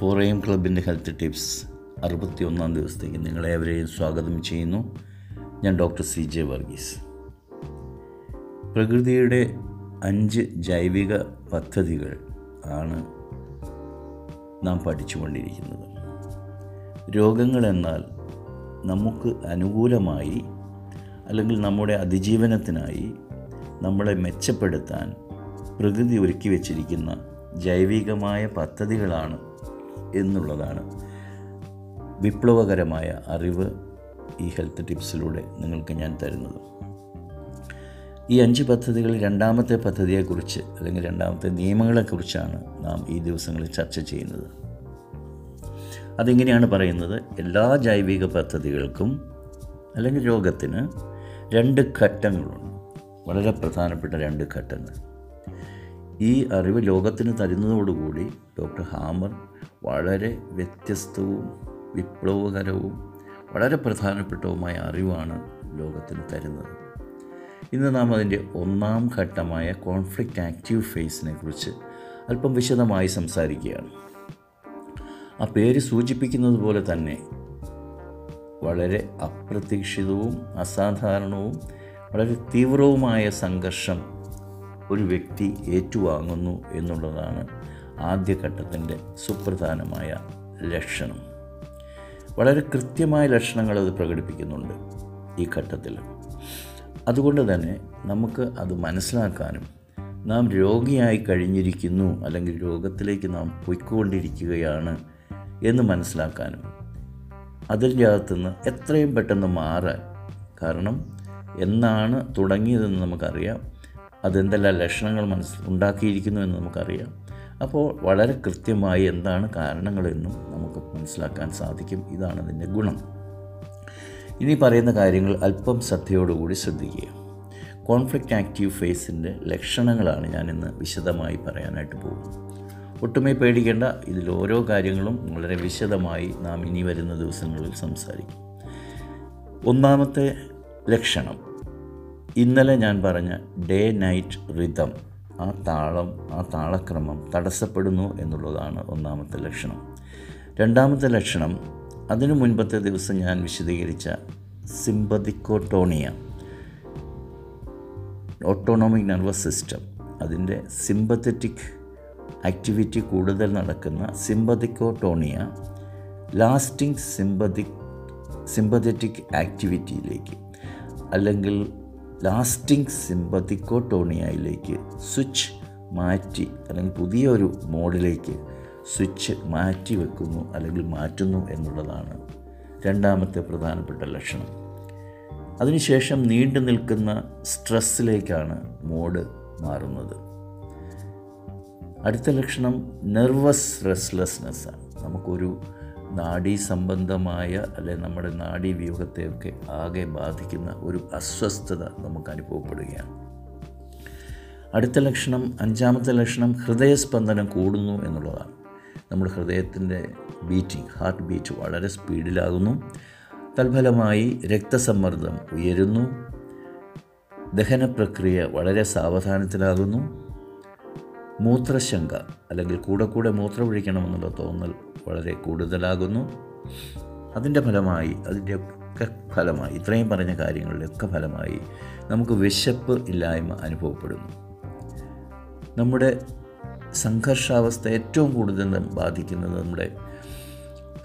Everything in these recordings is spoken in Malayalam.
ഫോർ എം ക്ലബിന്റെ ഹെൽത്ത് ടിപ്സ് അറുപത്തി ഒന്നാം ദിവസത്തേക്ക് നിങ്ങളെ അവരെയും സ്വാഗതം ചെയ്യുന്നു. ഞാൻ ഡോക്ടർ സി ജെ വർഗീസ്. പ്രകൃതിയുടെ അഞ്ച് ജൈവിക പദ്ധതികൾ ആണ് നാം പഠിച്ചുകൊണ്ടിരിക്കുന്നത്. രോഗങ്ങൾ എന്നാൽ നമുക്ക് അനുകൂലമായി അല്ലെങ്കിൽ നമ്മുടെ അതിജീവനത്തിനായി നമ്മളെ മെച്ചപ്പെടുത്താൻ പ്രകൃതി ഒരുക്കി വച്ചിരിക്കുന്ന ജൈവികമായ പദ്ധതികളാണ് എന്നുള്ളതാണ് വിപ്ലവകരമായ അറിവ് ഈ ഹെൽത്ത് ടിപ്സിലൂടെ നിങ്ങൾക്ക് ഞാൻ തരുന്നത്. ഈ അഞ്ച് പദ്ധതികളിൽ രണ്ടാമത്തെ പദ്ധതിയെക്കുറിച്ച് അല്ലെങ്കിൽ രണ്ടാമത്തെ നിയമങ്ങളെക്കുറിച്ചാണ് നാം ഈ ദിവസങ്ങളിൽ ചർച്ച ചെയ്യുന്നത്. അതിങ്ങനെയാണ് പറയുന്നത്? എല്ലാ ജൈവിക പദ്ധതികൾക്കും അല്ലെങ്കിൽ രോഗത്തിന് രണ്ട് ഘട്ടങ്ങളുണ്ട്. വളരെ പ്രധാനപ്പെട്ട രണ്ട് ഘട്ടങ്ങൾ. ഈ അറിവ് ലോകത്തിന് തരുന്നതോടുകൂടി ഡോക്ടർ ഹാമർ വളരെ വ്യത്യസ്തവും വിപ്ലവകരവും വളരെ പ്രധാനപ്പെട്ടവുമായ അറിവാണ് ലോകത്തിന് തരുന്നത്. ഇന്ന് നാം അതിന്റെ ഒന്നാം ഘട്ടമായ കോൺഫ്ലിക്റ്റ് ആക്റ്റീവ് ഫേസിനെ കുറിച്ച് അല്പം വിശദമായി സംസാരിക്കുകയാണ്. ആ പേര് സൂചിപ്പിക്കുന്നത് പോലെ തന്നെ വളരെ അപ്രതീക്ഷിതവും അസാധാരണവും വളരെ തീവ്രവുമായ സംഘർഷം ഒരു വ്യക്തി ഏറ്റുവാങ്ങുന്നു എന്നുള്ളതാണ് ആദ്യഘട്ടത്തിന്റെ സുപ്രധാനമായ ലക്ഷണം. വളരെ കൃത്യമായ ലക്ഷണങ്ങൾ അത് പ്രകടിപ്പിക്കുന്നുണ്ട് ഈ ഘട്ടത്തിൽ. അതുകൊണ്ട് തന്നെ നമുക്ക് അത് മനസ്സിലാക്കാനും നാം രോഗിയായി കഴിഞ്ഞിരിക്കുന്നു അല്ലെങ്കിൽ രോഗത്തിലേക്ക് നാം പൊയ്ക്കൊണ്ടിരിക്കുകയാണ് എന്ന് മനസ്സിലാക്കാനും അതിന്റെ അകത്തുനിന്ന് എത്രയും പെട്ടെന്ന് മാറാൻ കാരണം എന്നാണ് തുടങ്ങിയതെന്ന് നമുക്കറിയാം. അതെന്തെല്ലാം ലക്ഷണങ്ങൾ മനസ്സ് ഉണ്ടാക്കിയിരിക്കുന്നു എന്ന് നമുക്കറിയാം. അപ്പോൾ വളരെ കൃത്യമായി എന്താണ് കാരണങ്ങളെന്നും നമുക്ക് മനസ്സിലാക്കാൻ സാധിക്കും. ഇതാണ് അതിന്റെ ഗുണം. ഇനി പറയുന്ന കാര്യങ്ങൾ അല്പം ശ്രദ്ധയോടുകൂടി ശ്രദ്ധിക്കുക. കോൺഫ്ലിക്റ്റ് ആക്റ്റീവ് ഫേസിന്റെ ലക്ഷണങ്ങളാണ് ഞാനിന്ന് വിശദമായി പറയാനായിട്ട് പോകുന്നത്. ഒട്ടുമേ പേടിക്കേണ്ട ഇതിൽ ഓരോ കാര്യങ്ങളും വളരെ വിശദമായി നാം ഇനി വരുന്ന ദിവസങ്ങളിൽ സംസാരിക്കും. ഒന്നാമത്തെ ലക്ഷണം ഇന്നലെ ഞാൻ പറഞ്ഞ ഡേ നൈറ്റ് റിതം. ആ താളം ആ താളക്രമം തടസ്സപ്പെടുന്നു എന്നുള്ളതാണ് ഒന്നാമത്തെ ലക്ഷണം. രണ്ടാമത്തെ ലക്ഷണം അതിനു മുൻപത്തെ ദിവസം ഞാൻ വിശദീകരിച്ച സിമ്പതിക്കോട്ടോണിയ ഓട്ടോണോമിക് നെർവസ് സിസ്റ്റം. അതിന്റെ സിമ്പത്തറ്റിക് ആക്ടിവിറ്റി കൂടുതൽ നടക്കുന്ന സിമ്പതിക്കോട്ടോണിയ ലാസ്റ്റിംഗ് സിമ്പതിക് സിമ്പതറ്റിക് ആക്ടിവിറ്റിയിലേക്ക് അല്ലെങ്കിൽ ലാസ്റ്റിംഗ് സിമ്പത്തിക്കോട്ടോണിയയിലേക്ക് സ്വിച്ച് മാറ്റി അല്ലെങ്കിൽ പുതിയൊരു മോഡിലേക്ക് സ്വിച്ച് മാറ്റി വെക്കുന്നു അല്ലെങ്കിൽ മാറ്റുന്നു എന്നുള്ളതാണ് രണ്ടാമത്തെ പ്രധാനപ്പെട്ട ലക്ഷണം. അതിനുശേഷം നീണ്ടു നിൽക്കുന്ന സ്ട്രെസ്സിലേക്കാണ് മോഡ് മാറുന്നത്. അടുത്ത ലക്ഷണം നെർവസ് റെസ്ലെസ്നെസ്സാണ്. നമുക്കൊരു നാഡീ സംബന്ധമായ അല്ലെ നമ്മുടെ നാഡീ വ്യൂഹത്തെയൊക്കെ ആകെ ബാധിക്കുന്ന ഒരു അസ്വസ്ഥത നമുക്ക് അനുഭവപ്പെടുകയാണ് അടുത്ത ലക്ഷണം അഞ്ചാമത്തെ ലക്ഷണം ഹൃദയസ്പന്ദനം കൂടുന്നു എന്നുള്ളതാണ്. നമ്മുടെ ഹൃദയത്തിന്റെ ബീറ്റിംഗ് ഹാർട്ട് ബീറ്റ് വളരെ സ്പീഡിലാകുന്നു. തൽഫലമായി രക്തസമ്മർദ്ദം ഉയരുന്നു. ദഹന പ്രക്രിയ വളരെ സാവധാനത്തിലാകുന്നു. മൂത്രശങ്ക അല്ലെങ്കിൽ കൂടെ കൂടെ മൂത്രമൊഴിക്കണമെന്നുള്ള തോന്നൽ വളരെ കൂടുതലാകുന്നു. അതിന്റെ ഫലമായി അതിന്റെ ഒക്കെ ഫലമായി ഇത്രയും പറഞ്ഞ കാര്യങ്ങളുടെയൊക്കെ ഫലമായി നമുക്ക് വിശപ്പ് ഇല്ലായ്മ അനുഭവപ്പെടുന്നു. നമ്മുടെ സംഘർഷാവസ്ഥ ഏറ്റവും കൂടുതൽ ബാധിക്കുന്നത് നമ്മുടെ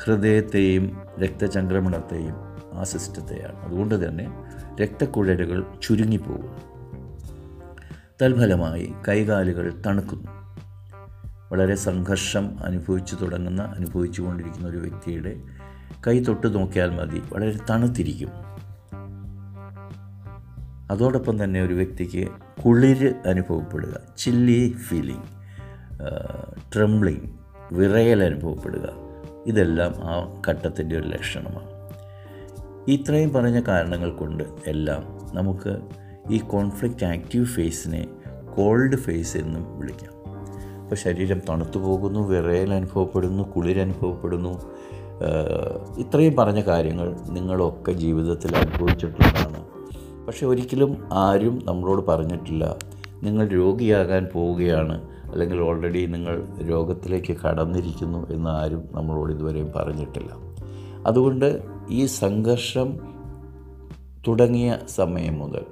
ഹൃദയത്തെയും രക്തചംക്രമണത്തെയും ആ സിസ്റ്റത്തെയാണ് അതുകൊണ്ട് തന്നെ രക്തക്കുഴലുകൾ ചുരുങ്ങിപ്പോകും തൽഫലമായി കൈകാലുകൾ തണുക്കുന്നു. വളരെ സംഘർഷം അനുഭവിച്ചു തുടങ്ങുന്ന അനുഭവിച്ചു കൊണ്ടിരിക്കുന്ന ഒരു വ്യക്തിയുടെ കൈ തൊട്ട് നോക്കിയാൽ മതി. വളരെ തണുത്തിരിക്കും. അതോടൊപ്പം തന്നെ ഒരു വ്യക്തിക്ക് കുളിര് അനുഭവപ്പെടുക ചില്ലി ഫീലിംഗ് ട്രംബ്ലിങ് വിറയൽ അനുഭവപ്പെടുക ഇതെല്ലാം ആ ഘട്ടത്തിന്റെ ഒരു ലക്ഷണമാണ്. ഇത്രയും പറഞ്ഞ കാരണങ്ങൾ കൊണ്ട് എല്ലാം നമുക്ക് ഈ കോൺഫ്ലിക്റ്റ് ആക്റ്റീവ് ഫേസിനെ കോൾഡ് ഫേസ് എന്നും വിളിക്കാം. അപ്പോൾ ശരീരം തണുത്തു പോകുന്നു വിറയൽ അനുഭവപ്പെടുന്നു കുളിരനുഭവപ്പെടുന്നു ഇത്രയും പറഞ്ഞ കാര്യങ്ങൾ നിങ്ങളൊക്കെ ജീവിതത്തിൽ അനുഭവിച്ചിട്ടുള്ളതാണ്. പക്ഷെ ഒരിക്കലും ആരും നമ്മളോട് പറഞ്ഞിട്ടില്ല. നിങ്ങൾ രോഗിയാകാൻ പോവുകയാണ് അല്ലെങ്കിൽ ഓൾറെഡി നിങ്ങൾ രോഗത്തിലേക്ക് കടന്നിരിക്കുന്നു എന്ന് ആരും നമ്മളോട് ഇതുവരെയും പറഞ്ഞിട്ടില്ല. അതുകൊണ്ട് ഈ സംഘർഷം തുടങ്ങിയ സമയം മുതൽ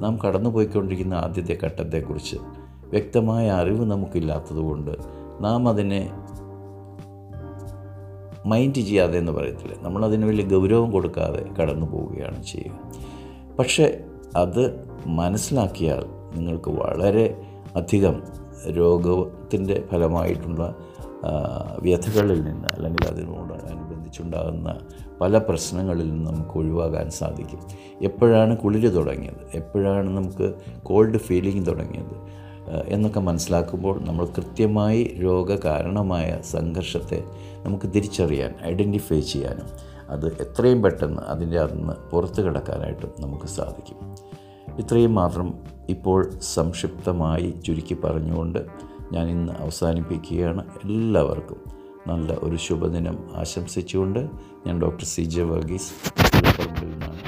നാം കടന്നുപോയിക്കൊണ്ടിരിക്കുന്ന ആദ്യത്തെ ഘട്ടത്തെക്കുറിച്ച് വ്യക്തമായ അറിവ് നമുക്കില്ലാത്തതുകൊണ്ട് നാം അതിനെ മൈൻഡ് ചെയ്യാതെ എന്ന് പറയത്തില്ല? നമ്മളതിന് വലിയ ഗൗരവം കൊടുക്കാതെ കടന്നു പോവുകയാണ് ചെയ്യുക. പക്ഷേ അത് മനസ്സിലാക്കിയാൽ നിങ്ങൾക്ക് വളരെ അധികം രോഗത്തിന്റെ ഫലമായിട്ടുള്ള വ്യഥകളിൽ നിന്ന് അല്ലെങ്കിൽ അതിനോട് അനുബന്ധിച്ചുണ്ടാകുന്ന പല പ്രശ്നങ്ങളിൽ നിന്ന് നമുക്ക് ഒഴിവാകാൻ സാധിക്കും. എപ്പോഴാണ് കുളിര് തുടങ്ങിയത്? എപ്പോഴാണ് നമുക്ക് കോൾഡ് ഫീലിംഗ് തുടങ്ങിയത്? എന്നൊക്കെ മനസ്സിലാക്കുമ്പോൾ നമ്മൾ കൃത്യമായി രോഗകാരണമായ സംഘർഷത്തെ നമുക്ക് തിരിച്ചറിയാൻ ഐഡന്റിഫൈ ചെയ്യാനും അത് എത്രയും പെട്ടെന്ന് അതിന്റെ അന്ന് പുറത്ത് കിടക്കാനായിട്ടും നമുക്ക് സാധിക്കും. ഇത്രയും മാത്രം ഇപ്പോൾ സംക്ഷിപ്തമായി ചുരുക്കി പറഞ്ഞുകൊണ്ട് ഞാൻ ഇന്ന് അവസാനിപ്പിക്കുകയാണ്. എല്ലാവർക്കും നല്ല ഒരു ശുഭദിനം ആശംസിച്ചുകൊണ്ട് ഞാൻ ഡോക്ടർ സി ജെ വർഗീസ് നിന്നാണ്